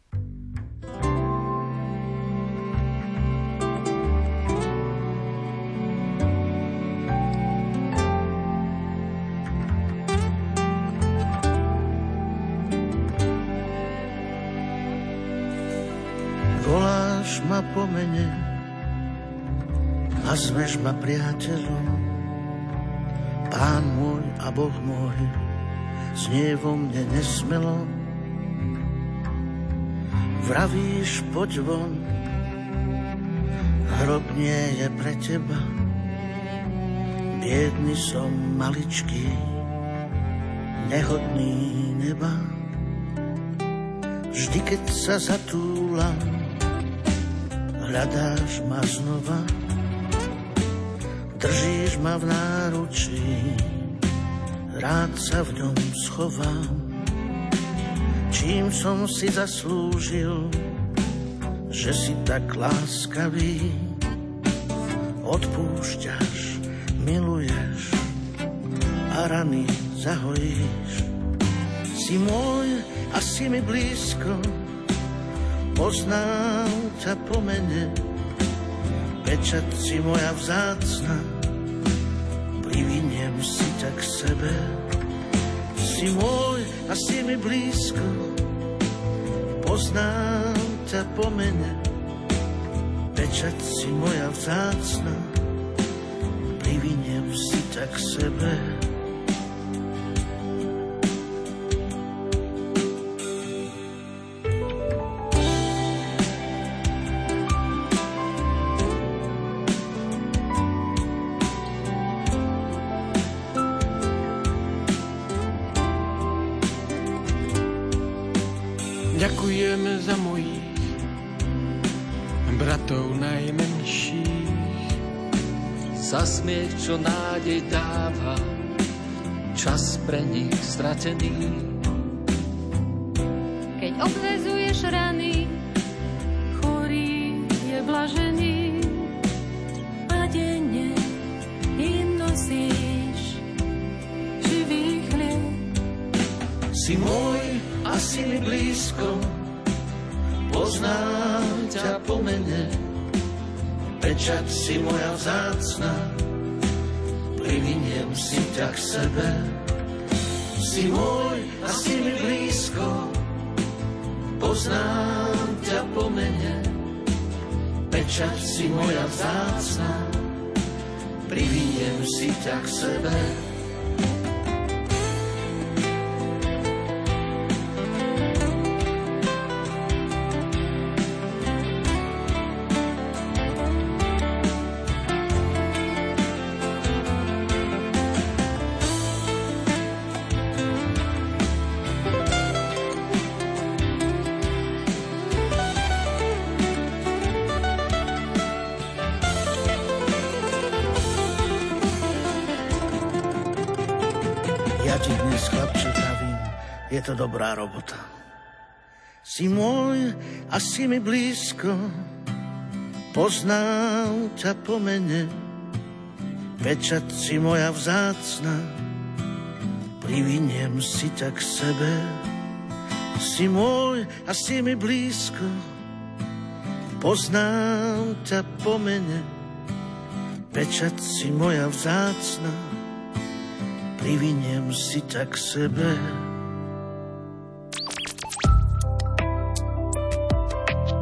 Voláš ma po mene a zveš ma priateľom. Pán môj a Boh môj, znie vo mne nesmelo, Vravíš, poď von, hrob nie je pre teba. Biedný som maličký, nehodný neba. Vždy, keď sa zatúlam, hľadáš ma znova. Držíš ma v náručí, rád sa v ňom schovám čím som si zaslúžil, že si tak láskavý. Odpúšťaš, miluješ a rany zahojíš. Si môj a si mi blízko, poznám ťa po mene, pečať si moja vzácna, priviniem si ťa k sebe. Si môj a si mi blízko, poznám ťa po mene, pečať si moja vzácna, priviniem si tak sebe. Čas pre nich stratený. Keď obvezuješ rany, chorý je blažený a denne im nosíš živý chlieb. Si môj a si mi blízko, poznám ťa po mene, pečať si moja vzácna, priviniem si ťa k sebe. Si môj a si mi blízko, poznám ťa po mene, pečať si moja vzácna, priviniem si ťa k sebe. To dobrá robota. Si môj a si mi blízko, poznám ťa po mene, pečať si moja vzácna, priviniem si ťa k sebe. Si môj a si mi blízko, poznám ťa po mene, pečať si moja vzácna, priviniem si ťa k sebe.